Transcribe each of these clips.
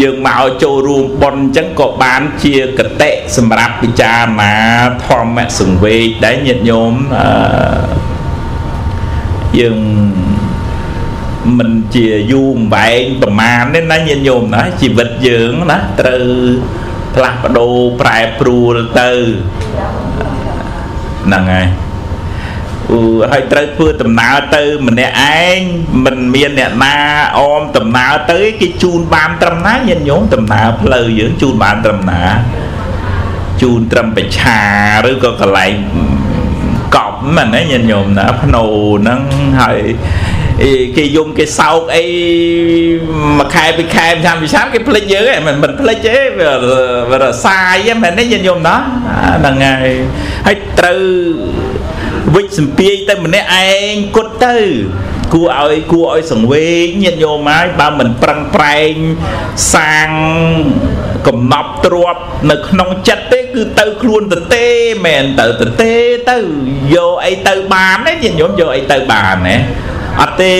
យើងមកចូលរួមប៉ុនអញ្ចឹងក៏បានជាកតិសម្រាប់ពិចារណាធម្មសង្វេគដែរញាតិញោមអឺយើងមិនជាយូរអង្វែងប្រមាណទេណាញាតិញោមណាជីវិតយើងណាត្រូវផ្លាស់ប្ដូរប្រែប្រួលទៅហ្នឹងហើយអឺ ហើយត្រូវធ្វើដំណើរទៅម្នាក់ឯងមិនមានអ្នកណាអមដំណើរទៅគេជូនបានត្រឹមណាញាតិញោមដំណើរផ្លូវយើងជូនបានត្រឹមណាជូនត្រឹមបច្ឆាឬក៏កន្លែងកប់ហ្នឹងណាញាតិញោមណាភ្នោហ្នឹងហើយគេយំគេសោកអីមួយខែពីរខែឆ្នាំពីឆ្នាំគេភ្លេចយើងឯងមិនមិនភ្លេចទេវារសាយហ្នឹងមែនទេញាតិញោមណាហ្នឹងហើយហើយត្រូវ វិច្ចសម្ពាយទៅម្នាក់ឯងគត់ទៅគួរឲ្យគួរឲ្យសង្វេគញាតិញោមហើយបើមិនប្រឹងប្រែងសាងកំណប់ទ្របនៅក្នុងចិត្តទេគឺទៅខ្លួនទៅទេមែនទៅទៅទេទៅយកអីទៅបានទេញាតិញោមយកអីទៅបានណាអត់ទេ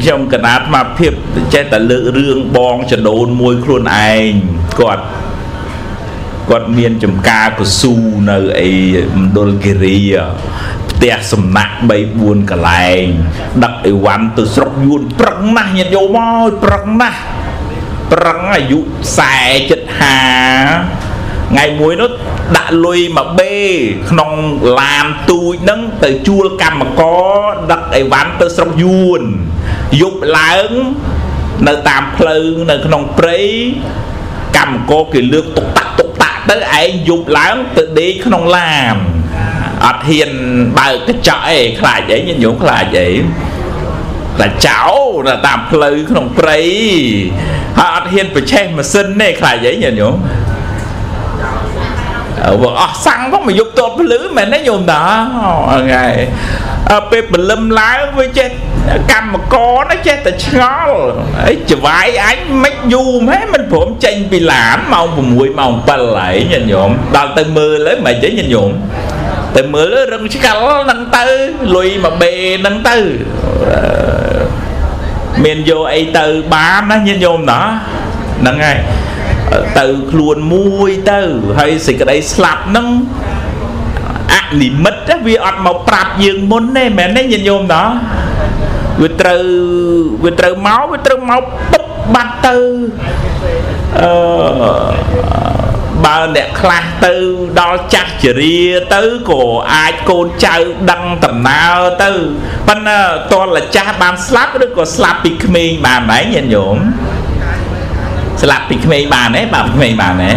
ខ្ញុំកណាត់មកភាពចេះតែលើករឿងបងចដូនមួយខ្លួនឯងគាត់គាត់មានចំការកស៊ូនៅអីមណ្ឌលគិរី ផ្ទះសំណាក់3 4កន្លែងដឹកអីវ៉ាន់ទៅស្រុកយួនប្រឹងណាស់ញាតិយោមកប្រឹងណាស់ប្រឹងអាយុ40 50ថ្ងៃមួយនោះដាក់លុយមកបេក្នុងឡានទូចហ្នឹងទៅជួលកម្មករដឹកអីវ៉ាន់ទៅស្រុកយួនយប់ឡើងនៅតាមផ្លូវនៅក្នុងព្រៃកម្មករគេលើកតុកតាក់តុកតាក់ទៅឯងយប់ឡើងទៅដេកក្នុងឡាន អត់ហ៊ានបើកកញ្ចក់អីខ្លាចអីញញោមខ្លាចអីតែចោនៅតាមផ្លូវក្នុងព្រៃហើយអត់ហ៊ានប្រឆេះម៉ាស៊ីនទេខ្លាចអីញញោមបើអស់សាំងផងមកយកតតភ្លឺមែនទេញោមតាថ្ងៃពេលបលឹមឡើងវាចេះកម្មករណាចេះតែឆ្ងល់អីច្វាយអញមិនយូរហ៎មិនព្រមចេញពីឡានម៉ោង6ម៉ោង7ហើយញាតិញោមដល់ទៅមើលហើយមិនទេញាតិញោម ទៅមើលរឹងឆ្កល់ហ្នឹងទៅលុយមកបេហ្នឹងទៅមានយកអីទៅបានណាញាតិញោមណាហ្នឹងហើយទៅខ្លួនមួយទៅហើយសេចក្តីស្លាប់ហ្នឹងអនិមិត្តវាអត់មកប្រាប់យើងមុនទេមែនទេញាតិញោមណាវាត្រូវវាត្រូវមកវាត្រូវមកពុបបាត់ទៅអឺបើ អ្នកខ្លះទៅដល់ចាស់ជរាទៅក៏អាចកូនចៅដឹងដំណើរទៅប៉ុន្តែតលចាស់បានស្លាប់ឬក៏ស្លាប់ពីក្មេងបានដែរញាតិញោមស្លាប់ពីក្មេងបានទេបាទក្មេងបានទេ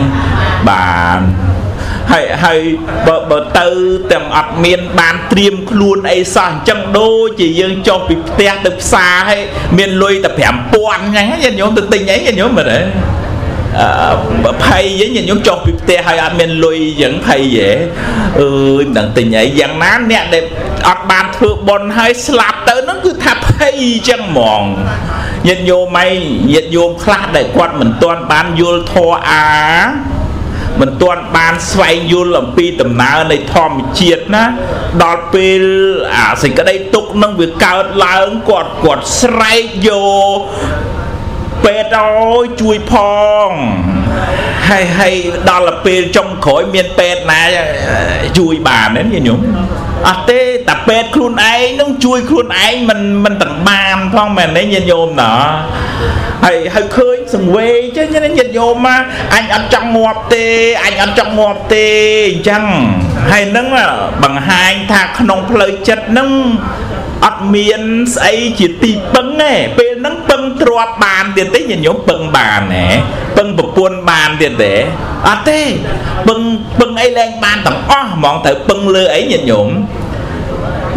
បានហើយហើយបើបើទៅទាំងអត់មានបានត្រៀមខ្លួនអីសោះអញ្ចឹងដូចជាយើងចុះពីផ្ទះទៅផ្សារហើយមានលុយតែ5000អញ្ចឹងញាតិញោមទៅទិញអីញាតិញោមមើលទេអឺ ភ័យយើងញាតិញោមចុះពីផ្ទះហើយអត់មានលុយអញ្ចឹងភ័យហ៎អើយមិនដឹងទិញអីយ៉ាងណាអ្នកដែលអត់បានធ្វើបុណ្យហើយស្លាប់ទៅនោះគឺថាភ័យអញ្ចឹងហ្មងញាតិញោមឯងញាតិញោមខ្លះដែលគាត់មិនទាន់បានយល់ធម៌អាមិនទាន់បានស្វែងយល់អំពីដំណើរនៃធម្មជាតិណាដល់ពេលអាសេចក្តីទុកនឹងវាកើតឡើងគាត់គាត់ស្រែកយក ពេទ្យអើយជួយផងហើយហើយដល់ពេលចុងក្រោយមានពេទ្យណាជួយបានទេញោមអត់ទេតែពេទ្យខ្លួនឯងនឹងជួយខ្លួនឯងមិនមិនទាំងបានផងមែនទេញាតិញោមណាហើយហើយឃើញសង្វេចឹងញាតិញោមមកអញអត់ចង់ងាប់ទេអញអត់ចង់ងាប់ទេអញ្ចឹង ហើយនឹងបង្ហាញថាក្នុងផ្លូវចិត្តនឹងអត់មានស្អីជាទីពឹងទេពេលហ្នឹងពឹងទ្របបានទៀតទេញាតិញោមពឹងបានទេពឹងប្រពន្ធបានទៀតទេអត់ទេពឹងពឹងអីលែងបានទាំងអស់ហ្មងត្រូវពឹងលើអីញាតិញោម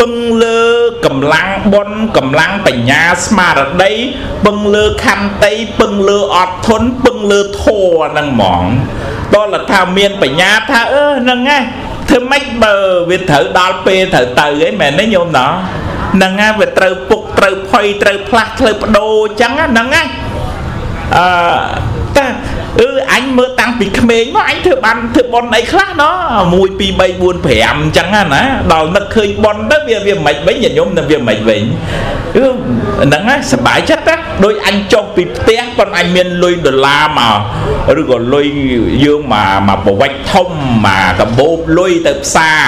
ពឹងលើកម្លាំងបុណ្យកម្លាំងបញ្ញាស្មារតីពឹងលើខន្តីពឹងលើអត់ធន់ពឹងលើធម៌ហ្នឹងហ្មងដល់ថាមានបញ្ញាថាអឺហ្នឹងហ៎ ធ្វើម៉េចបើវាត្រូវដល់ពេលត្រូវទៅអីមែនទេញោមណោះហ្នឹងហើយវាត្រូវពុកត្រូវផុយត្រូវផ្លាស់ត្រូវបដូរអញ្ចឹងហ្នឹងណាអឺតា អឺអ អញមើលតាំងពីក្មេងមកអញធ្វើបានធ្វើប៉ុនអីខ្លះណោះ1 2 3 4 5អញ្ចឹងណាដល់នឹកឃើញប៉ុនទៅវាវាមិនវិញញាតិញោមនឹងវាមិនវិញហ្នឹងហើយសบายចិត្តណាដូចអញចុះពីផ្ទះប៉ុនអញមានលុយដុល្លារមកឬក៏លុយយើងមកមកប្រវិចធំមកកបោបលុយទៅផ្សារ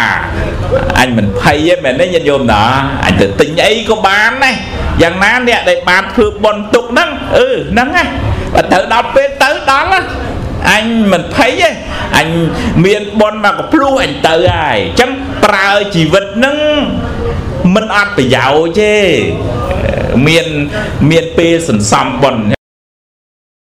អញមិនភ័យទេមែនទេញាតិញោមណាអញទៅទិញអីក៏បានដែរយ៉ាងណាអ្នកដែលបានធ្វើប៉ុនទុកហ្នឹងអឺហ្នឹងហ៎បើទៅដល់ពេលទៅ ៅ ដល់ណាអញមិនភ័យទេអញមានប៉ុនមកកភ្លោះអញទៅហើយអញ្ចឹងប្រើជីវិតហ្នឹងមិនអត់ប្រយោជន៍ទេមានមានពេលសន្សំប៉ុន